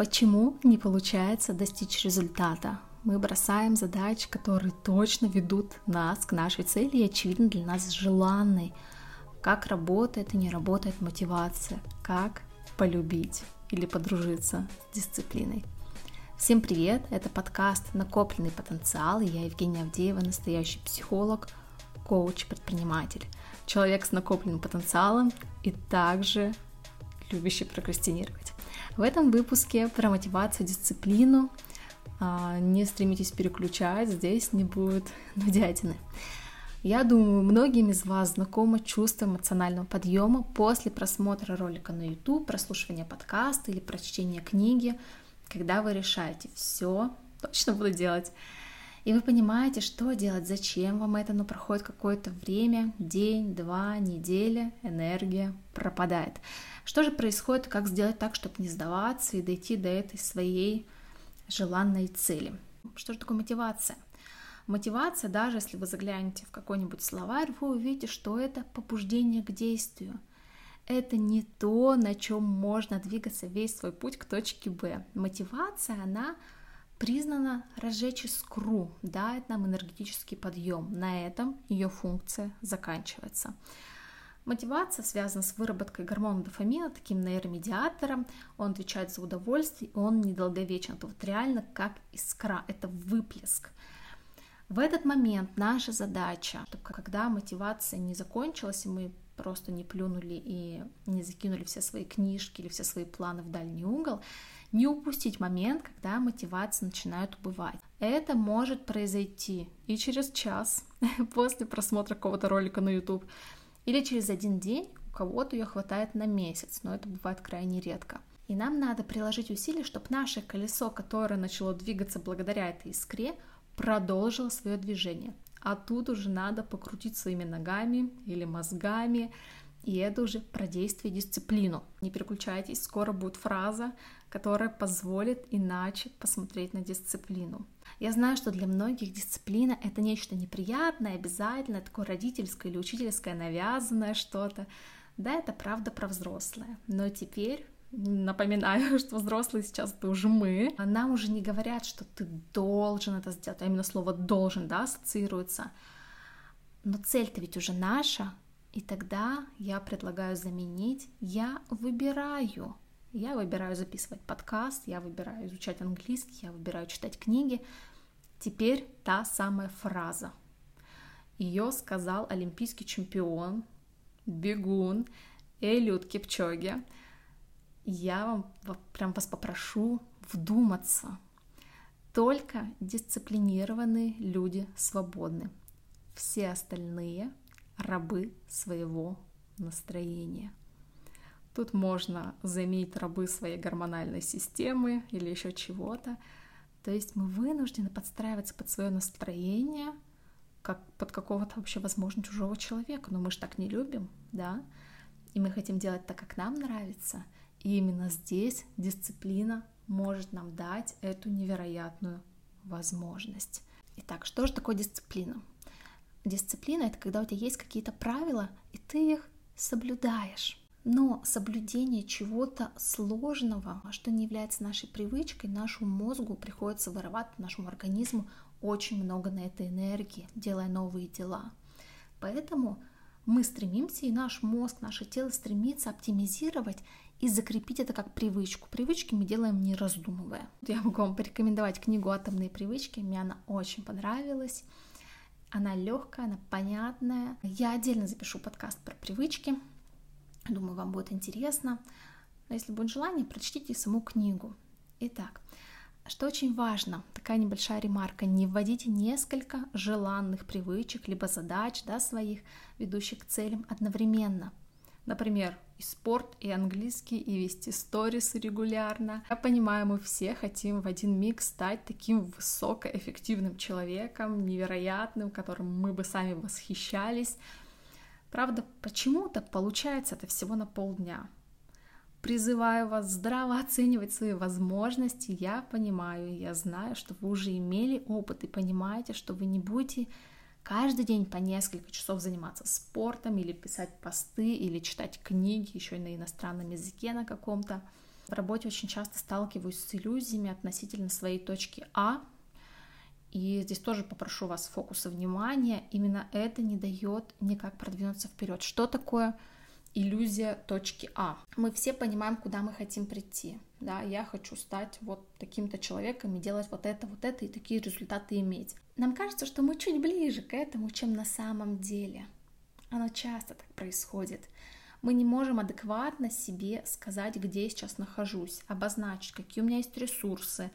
Почему не получается достичь результата? Мы бросаем задачи, которые точно ведут нас к нашей цели и, очевидно, для нас желанной. Как работает и не работает мотивация, как полюбить или подружиться с дисциплиной. Всем привет! Это подкаст «Накопленный потенциал» я Евгения Авдеева, настоящий психолог, коуч, предприниматель, человек с накопленным потенциалом и также любящий прокрастинировать. В этом выпуске про мотивацию, дисциплину. А, не стремитесь переключать, здесь не будет нудятины. Я думаю, многим из вас знакомо чувство эмоционального подъема после просмотра ролика на YouTube, прослушивания подкаста или прочтения книги, когда вы решаете, все, точно буду делать. И вы понимаете, что делать, зачем вам это, но проходит какое-то время, день, два, неделя, энергия пропадает. Что же происходит, как сделать так, чтобы не сдаваться и дойти до этой своей желанной цели? Что же такое мотивация? Мотивация, даже если вы заглянете в какой-нибудь словарь, вы увидите, что это побуждение к действию. Это не то, на чем можно двигаться весь свой путь к точке Б. Мотивация, она признана разжечь искру, дает нам энергетический подъем. На этом ее функция заканчивается. Мотивация связана с выработкой гормона дофамина, таким нейромедиатором. Он отвечает за удовольствие, и он недолговечен. Это вот реально как искра, это выплеск. В этот момент наша задача, чтобы когда мотивация не закончилась, и мы просто не плюнули и не закинули все свои книжки или все свои планы в дальний угол, не упустить момент, когда мотивация начинает убывать. Это может произойти и через час после просмотра какого-то ролика на YouTube, или через один день у кого-то ее хватает на месяц, но это бывает крайне редко. И нам надо приложить усилия, чтобы наше колесо, которое начало двигаться благодаря этой искре, продолжило свое движение. А тут уже надо покрутить своими ногами или мозгами, и это уже про действие дисциплину. Не переключайтесь, скоро будет фраза, которая позволит иначе посмотреть на дисциплину. Я знаю, что для многих дисциплина — это нечто неприятное, обязательное, такое родительское или учительское навязанное что-то. Да, это правда про взрослое. Но теперь напоминаю, что взрослые сейчас это уже мы. Нам уже не говорят, что ты должен это сделать, а именно слово должен, да, ассоциируется. Но цель-то ведь уже наша, и тогда я предлагаю заменить «я выбираю». Я выбираю записывать подкаст, я выбираю изучать английский, я выбираю читать книги. Теперь та самая фраза. Ее сказал олимпийский чемпион, бегун Элиот Кипчоги. Я вам прям вас попрошу вдуматься. Только дисциплинированные люди свободны. Все остальные рабы своего настроения. Тут можно заменить рабы своей гормональной системы или еще чего-то. То есть мы вынуждены подстраиваться под свое настроение, как под какого-то вообще, возможно, чужого человека. Но мы же так не любим, да? И мы хотим делать так, как нам нравится. И именно здесь дисциплина может нам дать эту невероятную возможность. Итак, что же такое дисциплина? Дисциплина — это когда у тебя есть какие-то правила, и ты их соблюдаешь. Но соблюдение чего-то сложного, что не является нашей привычкой, нашему мозгу приходится вырывать, нашему организму очень много на этой энергии, делая новые дела. Поэтому мы стремимся, и наш мозг, наше тело стремится оптимизировать и закрепить это как привычку. Привычки мы делаем не раздумывая. Я могу вам порекомендовать книгу «Атомные привычки», мне она очень понравилась. Она легкая, она понятная. Я отдельно запишу подкаст про привычки, Думаю, вам будет интересно. Но если будет желание, прочтите саму книгу. Итак, что очень важно, такая небольшая ремарка, не вводите несколько желанных привычек, либо задач да, своих, ведущих к целям одновременно. Например, и спорт, и английский, и вести сторисы регулярно. Я понимаю, мы все хотим в один миг стать таким высокоэффективным человеком, невероятным, которым мы бы сами восхищались. Правда, почему-то получается это всего на полдня. Призываю вас здраво оценивать свои возможности. Я понимаю, я знаю, что вы уже имели опыт и понимаете, что вы не будете каждый день по несколько часов заниматься спортом или писать посты или читать книги еще и на иностранном языке на каком-то. В работе очень часто сталкиваюсь с иллюзиями относительно своей точки А, и здесь тоже попрошу вас фокуса внимания. Именно это не дает никак продвинуться вперед. Что такое иллюзия точки А? Мы все понимаем, куда мы хотим прийти. Да, я хочу стать вот таким-то человеком и делать вот это, вот это и такие результаты иметь. Нам кажется, что мы чуть ближе к этому, чем на самом деле. Оно часто так происходит. Мы не можем адекватно себе сказать, где я сейчас нахожусь, обозначить, какие у меня есть ресурсы,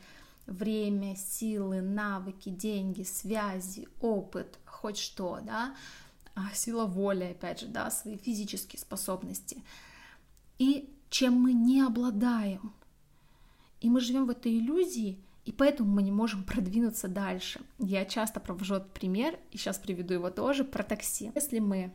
время, силы, навыки, деньги, связи, опыт, хоть что, да, сила воли, опять же, да, свои физические способности. И чем мы не обладаем. И мы живем в этой иллюзии, и поэтому мы не можем продвинуться дальше. Я часто провожу этот пример, и сейчас приведу его тоже, про такси. Если мы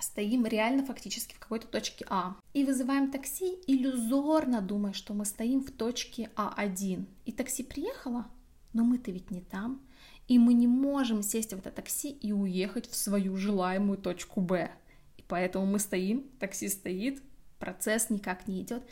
стоим реально фактически в какой-то точке А. И вызываем такси, иллюзорно думая, что мы стоим в точке А1. И такси приехало, но мы-то ведь не там. И мы не можем сесть в это такси и уехать в свою желаемую точку Б. И поэтому мы стоим, такси стоит, процесс никак не идет.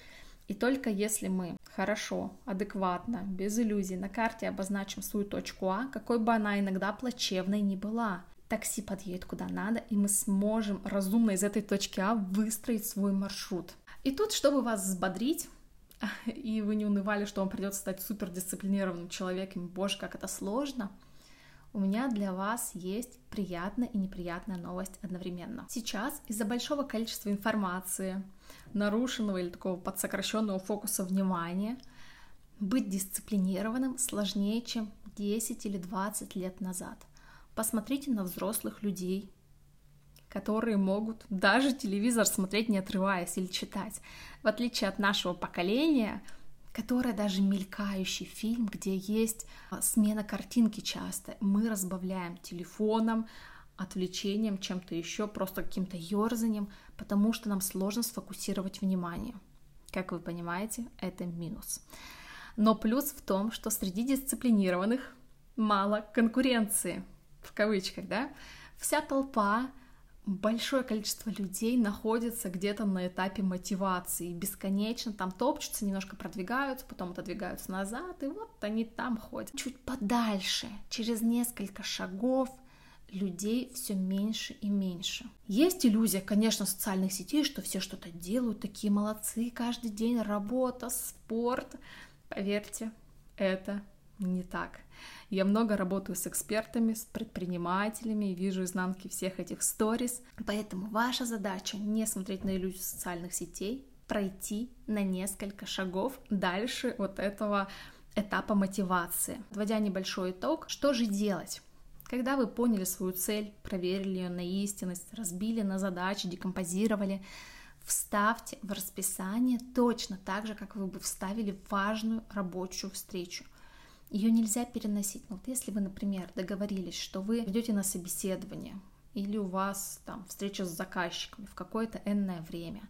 И только если мы хорошо, адекватно, без иллюзий на карте обозначим свою точку А, какой бы она иногда плачевной ни была, такси подъедет куда надо, и мы сможем разумно из этой точки А выстроить свой маршрут. И тут, чтобы вас взбодрить, и вы не унывали, что вам придется стать супердисциплинированным человеком, боже, как это сложно, у меня для вас есть приятная и неприятная новость одновременно. Сейчас из-за большого количества информации, нарушенного или такого подсокращенного фокуса внимания, быть дисциплинированным сложнее, чем 10 или 20 лет назад – Посмотрите на взрослых людей, которые могут даже телевизор смотреть не отрываясь или читать. В отличие от нашего поколения, которое даже мелькающий фильм, где есть а, смена картинки часто, мы разбавляем телефоном, отвлечением, чем-то еще, просто каким-то ерзанием, потому что нам сложно сфокусировать внимание. Как вы понимаете, это минус. Но плюс в том, что среди дисциплинированных мало конкуренции в кавычках, да, вся толпа, большое количество людей находится где-то на этапе мотивации, бесконечно там топчутся, немножко продвигаются, потом отодвигаются назад, и вот они там ходят. Чуть подальше, через несколько шагов, людей все меньше и меньше. Есть иллюзия, конечно, социальных сетей, что все что-то делают, такие молодцы, каждый день работа, спорт. Поверьте, это не так. Я много работаю с экспертами, с предпринимателями и вижу изнанки всех этих сторис. Поэтому ваша задача не смотреть на иллюзию социальных сетей, пройти на несколько шагов дальше вот этого этапа мотивации. Подводя небольшой итог, что же делать? Когда вы поняли свою цель, проверили ее на истинность, разбили на задачи, декомпозировали, вставьте в расписание точно так же, как вы бы вставили важную рабочую встречу. Ее нельзя переносить. Но вот если вы, например, договорились, что вы идете на собеседование, или у вас там встреча с заказчиками в какое-то энное время,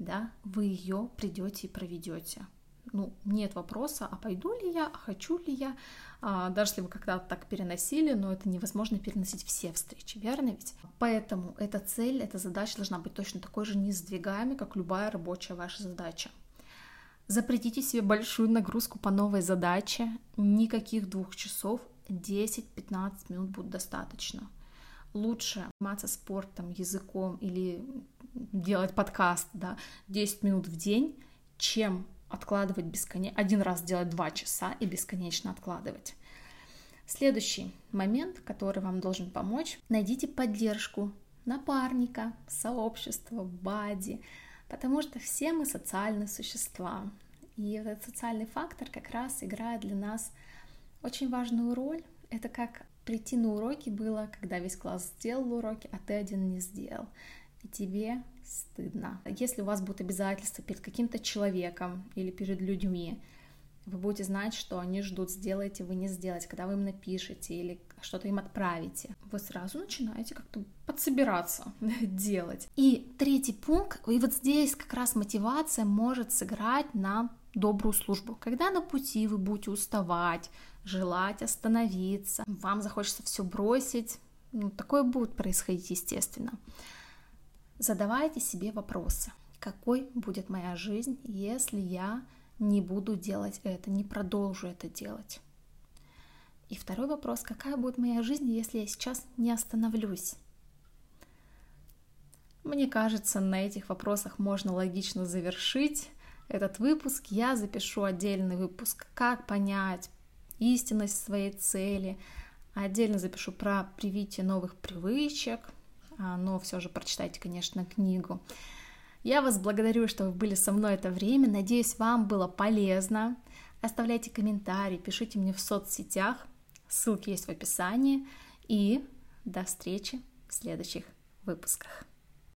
да, вы ее придете и проведете. Ну, нет вопроса, а пойду ли я, а хочу ли я, а, даже если вы когда-то так переносили, но это невозможно переносить все встречи, верно ведь? Поэтому эта цель, эта задача должна быть точно такой же несдвигаемой, как любая рабочая ваша задача. Запретите себе большую нагрузку по новой задаче. Никаких двух часов, 10-15 минут будет достаточно. Лучше заниматься спортом, языком или делать подкаст да, 10 минут в день, чем откладывать бесконечно, один раз делать 2 часа и бесконечно откладывать. Следующий момент, который вам должен помочь, найдите поддержку напарника, сообщества, бади, потому что все мы социальные существа. И этот социальный фактор как раз играет для нас очень важную роль. Это как прийти на уроки было, когда весь класс сделал уроки, а ты один не сделал. И тебе стыдно. Если у вас будут обязательства перед каким-то человеком или перед людьми, вы будете знать, что они ждут, сделаете вы не сделаете, когда вы им напишете или что-то им отправите. Вы сразу начинаете как-то подсобираться, делать. И третий пункт, и вот здесь как раз мотивация может сыграть на добрую службу. Когда на пути вы будете уставать, желать остановиться, вам захочется все бросить, ну, такое будет происходить естественно. Задавайте себе вопросы. какой будет моя жизнь, если я не буду делать это, не продолжу это делать. И второй вопрос, какая будет моя жизнь, если я сейчас не остановлюсь? Мне кажется, на этих вопросах можно логично завершить этот выпуск. Я запишу отдельный выпуск, как понять истинность своей цели. Отдельно запишу про привитие новых привычек, а, но все же прочитайте, конечно, книгу. Я вас благодарю, что вы были со мной это время. Надеюсь, вам было полезно. Оставляйте комментарии, пишите мне в соцсетях. Ссылки есть в описании. И до встречи в следующих выпусках.